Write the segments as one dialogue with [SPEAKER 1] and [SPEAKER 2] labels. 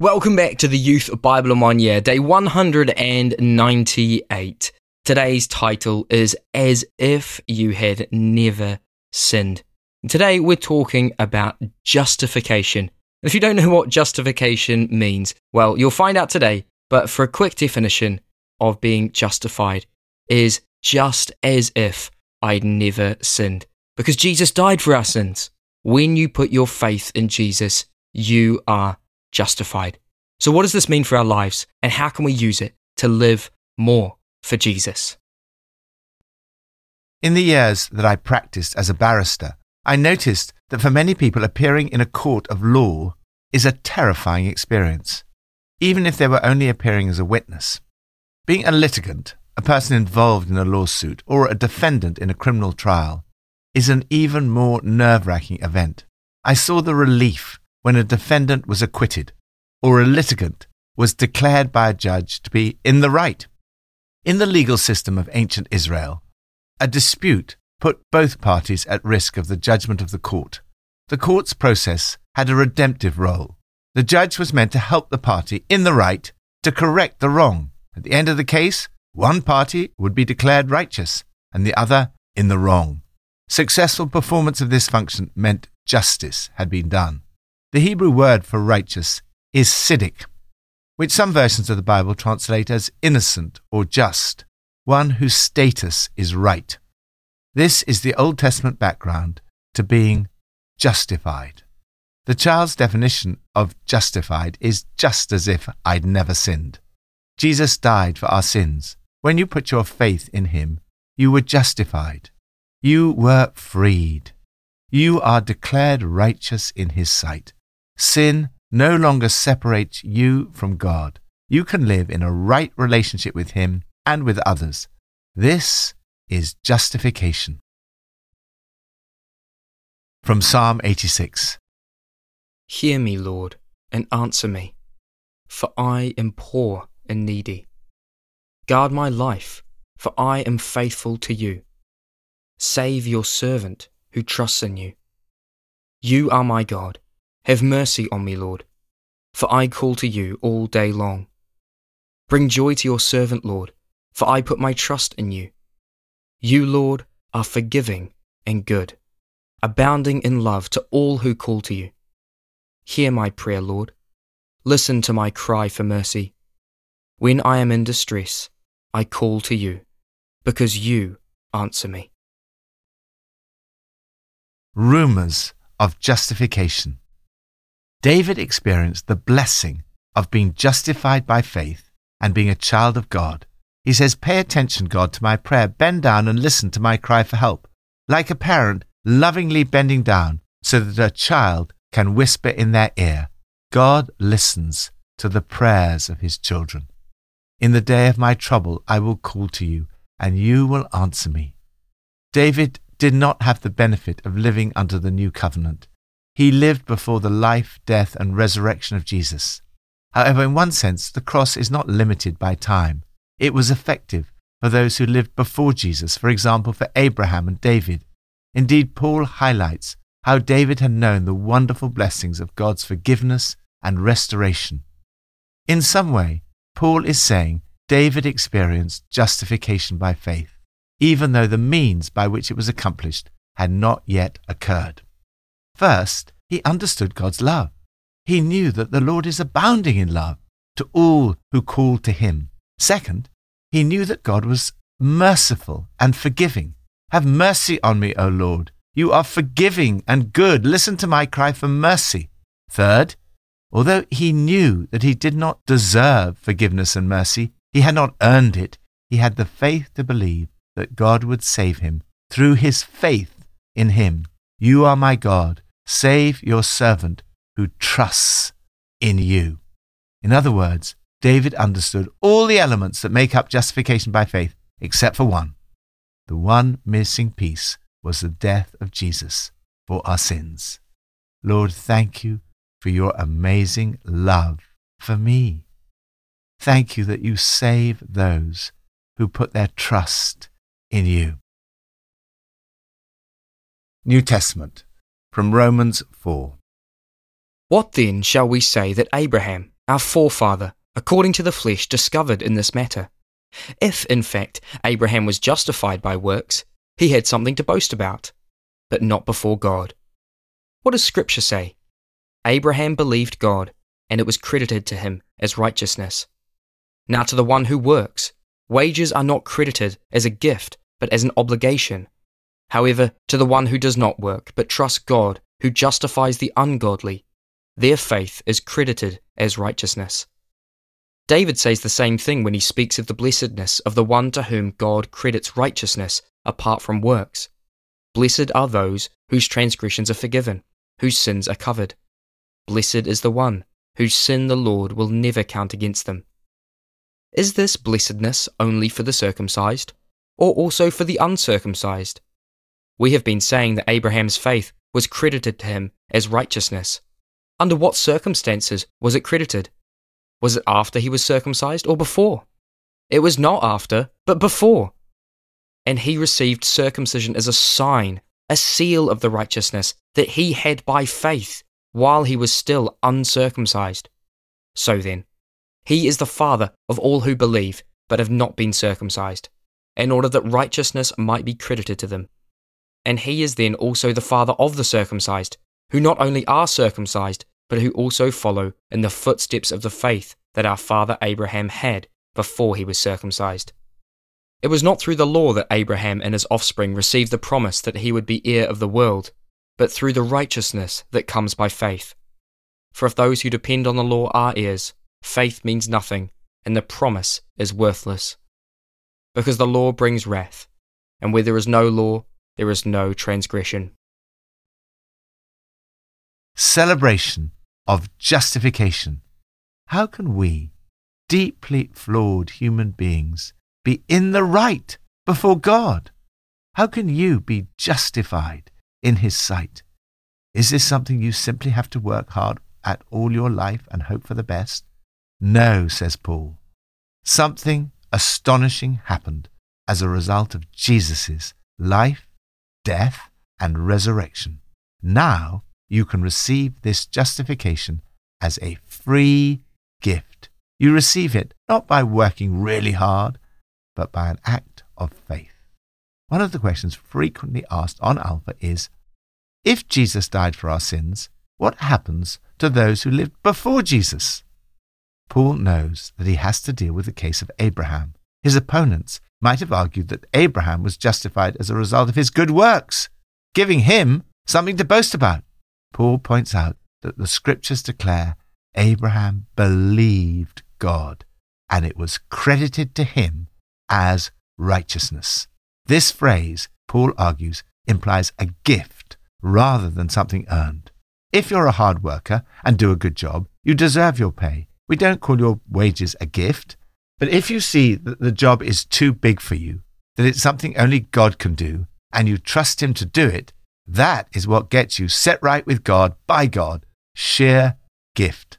[SPEAKER 1] Welcome back to the Youth Bible in One Year, day 198. Today's title is As If You Had Never Sinned. Today we're talking about justification. If you don't know what justification means, well, you'll find out today. But for a quick definition of being justified is just as if I'd never sinned. Because Jesus died for our sins. When you put your faith in Jesus, you are justified. So, what does this mean for our lives, and how can we use it to live more for Jesus?
[SPEAKER 2] In the years that I practiced as a barrister, I noticed that for many people, appearing in a court of law is a terrifying experience, even if they were only appearing as a witness. Being a litigant, a person involved in a lawsuit, or a defendant in a criminal trial, is an even more nerve wracking event. I saw the relief when a defendant was acquitted or a litigant was declared by a judge to be in the right. In the legal system of ancient Israel, a dispute put both parties at risk of the judgment of the court. The court's process had a redemptive role. The judge was meant to help the party in the right to correct the wrong. At the end of the case, one party would be declared righteous and the other in the wrong. Successful performance of this function meant justice had been done. The Hebrew word for righteous is Siddiq, which some versions of the Bible translate as innocent or just, one whose status is right. This is the Old Testament background to being justified. The child's definition of justified is just as if I'd never sinned. Jesus died for our sins. When you put your faith in him, you were justified. You were freed. You are declared righteous in his sight. Sin no longer separates you from God. You can live in a right relationship with Him and with others. This is justification. From Psalm 86
[SPEAKER 1] Hear me, Lord, and answer me, for I am poor and needy. Guard my life, for I am faithful to you. Save your servant who trusts in you. You are my God. Have mercy on me, Lord, for I call to you all day long. Bring joy to your servant, Lord, for I put my trust in you. You, Lord, are forgiving and good, abounding in love to all who call to you. Hear my prayer, Lord. Listen to my cry for mercy. When I am in distress, I call to you, because you answer me.
[SPEAKER 2] Rumors of justification. David experienced the blessing of being justified by faith and being a child of God. He says, Pay attention, God, to my prayer. Bend down and listen to my cry for help. Like a parent lovingly bending down so that a child can whisper in their ear, God listens to the prayers of his children. In the day of my trouble, I will call to you, and you will answer me. David did not have the benefit of living under the new covenant. He lived before the life, death, and resurrection of Jesus. However, in one sense, the cross is not limited by time. It was effective for those who lived before Jesus, for example, for Abraham and David. Indeed, Paul highlights how David had known the wonderful blessings of God's forgiveness and restoration. In some way, Paul is saying David experienced justification by faith, even though the means by which it was accomplished had not yet occurred. First, he understood God's love. He knew that the Lord is abounding in love to all who call to him. Second, he knew that God was merciful and forgiving. Have mercy on me, O Lord. You are forgiving and good. Listen to my cry for mercy. Third, although he knew that he did not deserve forgiveness and mercy, he had not earned it, he had the faith to believe that God would save him through his faith in him. You are my God. Save your servant who trusts in you. In other words, David understood all the elements that make up justification by faith, except for one. The one missing piece was the death of Jesus for our sins. Lord, thank you for your amazing love for me. Thank you that you save those who put their trust in you. New Testament from Romans 4.
[SPEAKER 1] What then shall we say that Abraham, our forefather, according to the flesh, discovered in this matter. If, in fact, Abraham was justified by works, he had something to boast about, but not before God. What does Scripture say? Abraham believed God, and it was credited to him as righteousness. Now, to the one who works, wages are not credited as a gift, but as an obligation. However, to the one who does not work, but trusts God, who justifies the ungodly, their faith is credited as righteousness. David says the same thing when he speaks of the blessedness of the one to whom God credits righteousness apart from works. Blessed are those whose transgressions are forgiven, whose sins are covered. Blessed is the one whose sin the Lord will never count against them. Is this blessedness only for the circumcised, or also for the uncircumcised? We have been saying that Abraham's faith was credited to him as righteousness. Under what circumstances was it credited? Was it after he was circumcised or before? It was not after, but before. And he received circumcision as a sign, a seal of the righteousness that he had by faith while he was still uncircumcised. So then, he is the father of all who believe but have not been circumcised, in order that righteousness might be credited to them. And he is then also the father of the circumcised, who not only are circumcised, but who also follow in the footsteps of the faith that our father Abraham had before he was circumcised. It was not through the law that Abraham and his offspring received the promise that he would be heir of the world, but through the righteousness that comes by faith. For if those who depend on the law are heirs, faith means nothing, and the promise is worthless. Because the law brings wrath, and where there is no law, there is no transgression.
[SPEAKER 2] Celebration of justification. How can we, deeply flawed human beings, be in the right before God? How can you be justified in His sight? Is this something you simply have to work hard at all your life and hope for the best? No, says Paul. Something astonishing happened as a result of Jesus' life, death, and resurrection. Now you can receive this justification as a free gift. You receive it not by working really hard, but by an act of faith. One of the questions frequently asked on Alpha is If Jesus died for our sins, what happens to those who lived before Jesus? Paul knows that he has to deal with the case of Abraham. His opponents might have argued that Abraham was justified as a result of his good works, giving him something to boast about. Paul points out that the scriptures declare Abraham believed God, and it was credited to him as righteousness. This phrase, Paul argues, implies a gift rather than something earned. If you're a hard worker and do a good job, you deserve your pay. We don't call your wages a gift. But if you see that the job is too big for you, that it's something only God can do, and you trust Him to do it, that is what gets you set right with God by God, sheer gift.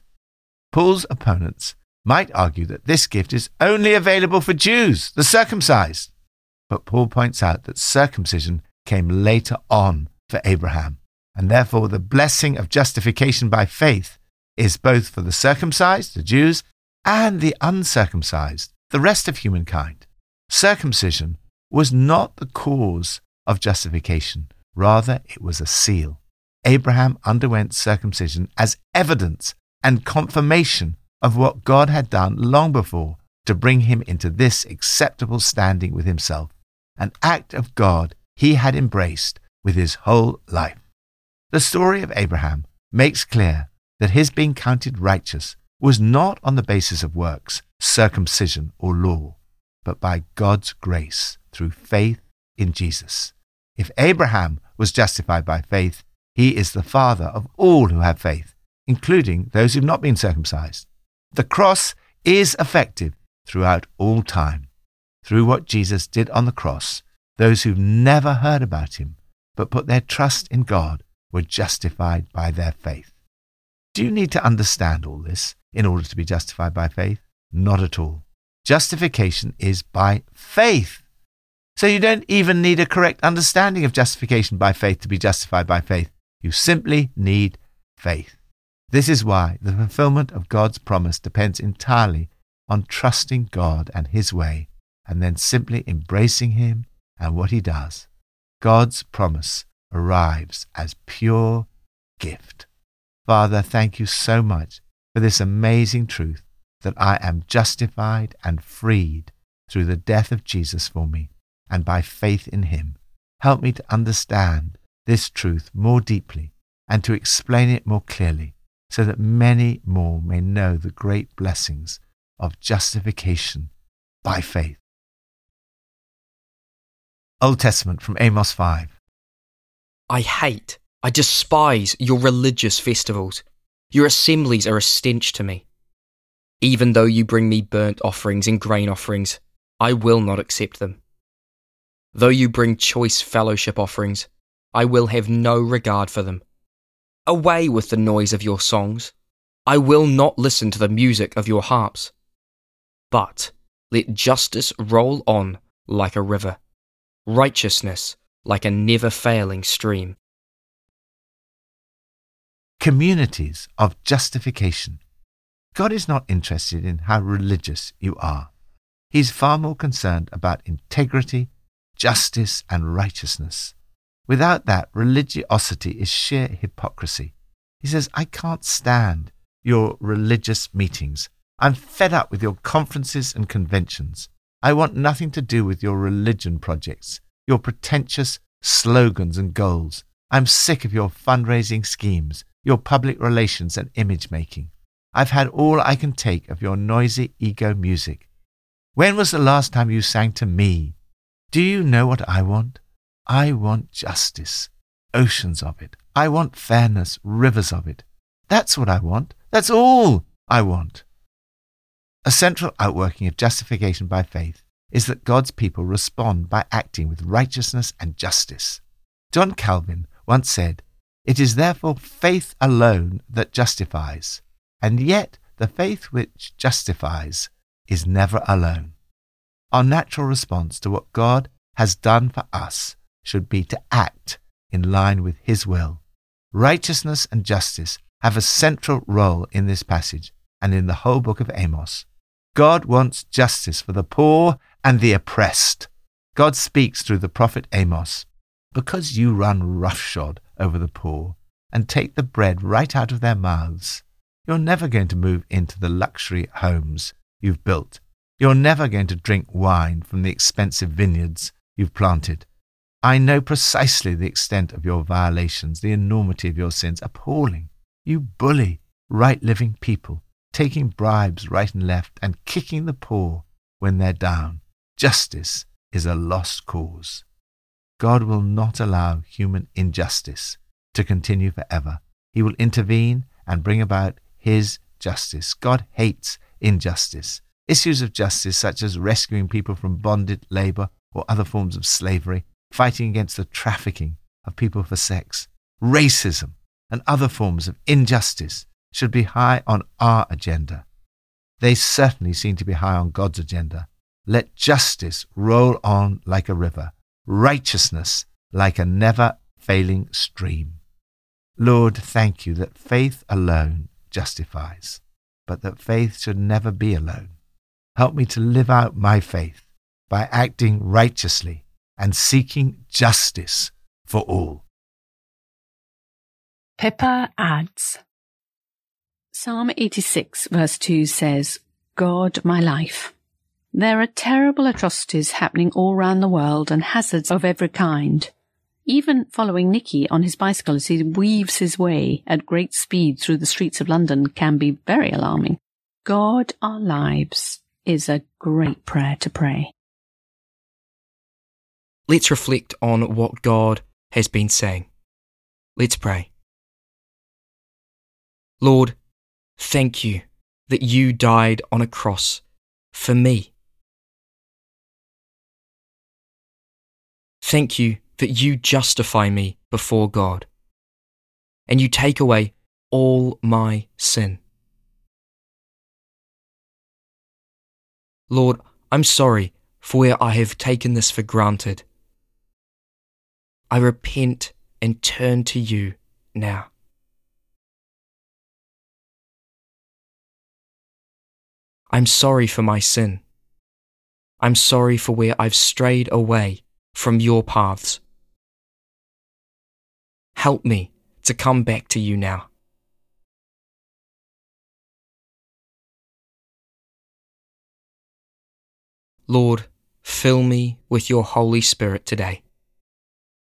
[SPEAKER 2] Paul's opponents might argue that this gift is only available for Jews, the circumcised. But Paul points out that circumcision came later on for Abraham, and therefore the blessing of justification by faith is both for the circumcised, the Jews, and the uncircumcised, the rest of humankind. Circumcision was not the cause of justification, Rather, it was a seal. Abraham underwent circumcision as evidence and confirmation of what God had done long before to bring him into this acceptable standing with himself, an act of God he had embraced with his whole life. The story of Abraham makes clear that his being counted righteous was not on the basis of works, circumcision, or law, but by God's grace through faith in Jesus. If Abraham was justified by faith, he is the father of all who have faith, including those who have not been circumcised. The cross is effective throughout all time. Through what Jesus did on the cross, those who've never heard about him but put their trust in God were justified by their faith. Do you need to understand all this in order to be justified by faith? Not at all. Justification is by faith. So you don't even need a correct understanding of justification by faith to be justified by faith. You simply need faith. This is why the fulfillment of God's promise depends entirely on trusting God and His way, and then simply embracing Him and what He does. God's promise arrives as pure gift. Father, thank you so much for this amazing truth that I am justified and freed through the death of Jesus for me and by faith in Him. Help me to understand this truth more deeply and to explain it more clearly so that many more may know the great blessings of justification by faith. Old Testament from Amos 5.
[SPEAKER 1] I hate, I despise your religious festivals. Your assemblies are a stench to me. Even though you bring me burnt offerings and grain offerings, I will not accept them. Though you bring choice fellowship offerings, I will have no regard for them. Away with the noise of your songs. I will not listen to the music of your harps. But let justice roll on like a river, righteousness like a never failing stream.
[SPEAKER 2] Communities of justification. God is not interested in how religious you are. He's far more concerned about integrity, justice, and righteousness. Without that, religiosity is sheer hypocrisy. He says, I can't stand your religious meetings. I'm fed up with your conferences and conventions. I want nothing to do with your religion projects, your pretentious slogans and goals. I'm sick of your fundraising schemes, your public relations and image making. I've had all I can take of your noisy ego music. When was the last time you sang to me? Do you know what I want? I want justice, oceans of it. I want fairness, rivers of it. That's what I want. That's all I want. A central outworking of justification by faith is that God's people respond by acting with righteousness and justice. John Calvin once said, It is therefore faith alone that justifies, and yet the faith which justifies is never alone. Our natural response to what God has done for us should be to act in line with His will. Righteousness and justice have a central role in this passage and in the whole book of Amos. God wants justice for the poor and the oppressed. God speaks through the prophet Amos. Because you run roughshod over the poor and take the bread right out of their mouths, you're never going to move into the luxury homes you've built. You're never going to drink wine from the expensive vineyards you've planted. I know precisely the extent of your violations, the enormity of your sins. Appalling. You bully right living people, taking bribes right and left and kicking the poor when they're down. Justice is a lost cause. God will not allow human injustice to continue forever. He will intervene and bring about His justice. God hates injustice. Issues of justice, such as rescuing people from bonded labor or other forms of slavery, fighting against the trafficking of people for sex, racism, and other forms of injustice, should be high on our agenda. They certainly seem to be high on God's agenda. Let justice roll on like a river, righteousness like a never failing stream. Lord, thank you that faith alone justifies, but that faith should never be alone. Help me to live out my faith by acting righteously and seeking justice for all.
[SPEAKER 3] Pippa adds Psalm 86, verse 2 says, God, my life. There are terrible atrocities happening all round the world and hazards of every kind. Even following Nicky on his bicycle as he weaves his way at great speed through the streets of London can be very alarming. God, our lives is a great prayer to pray.
[SPEAKER 1] Let's reflect on what God has been saying. Let's pray. Lord, thank you that you died on a cross for me. Thank you that you justify me before God and you take away all my sin. Lord, I'm sorry for where I have taken this for granted. I repent and turn to you now. I'm sorry for my sin. I'm sorry for where I've strayed away from your paths. Help me to come back to you now. Lord, fill me with your Holy Spirit today,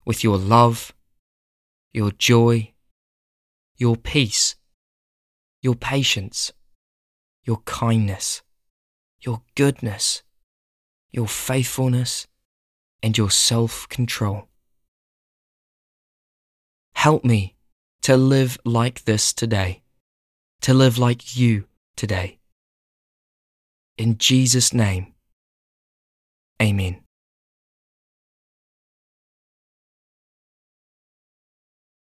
[SPEAKER 1] with your love, your joy, your peace, your patience, your kindness, your goodness, your faithfulness, and your self control. Help me to live like this today, to live like you today. In Jesus' name, Amen.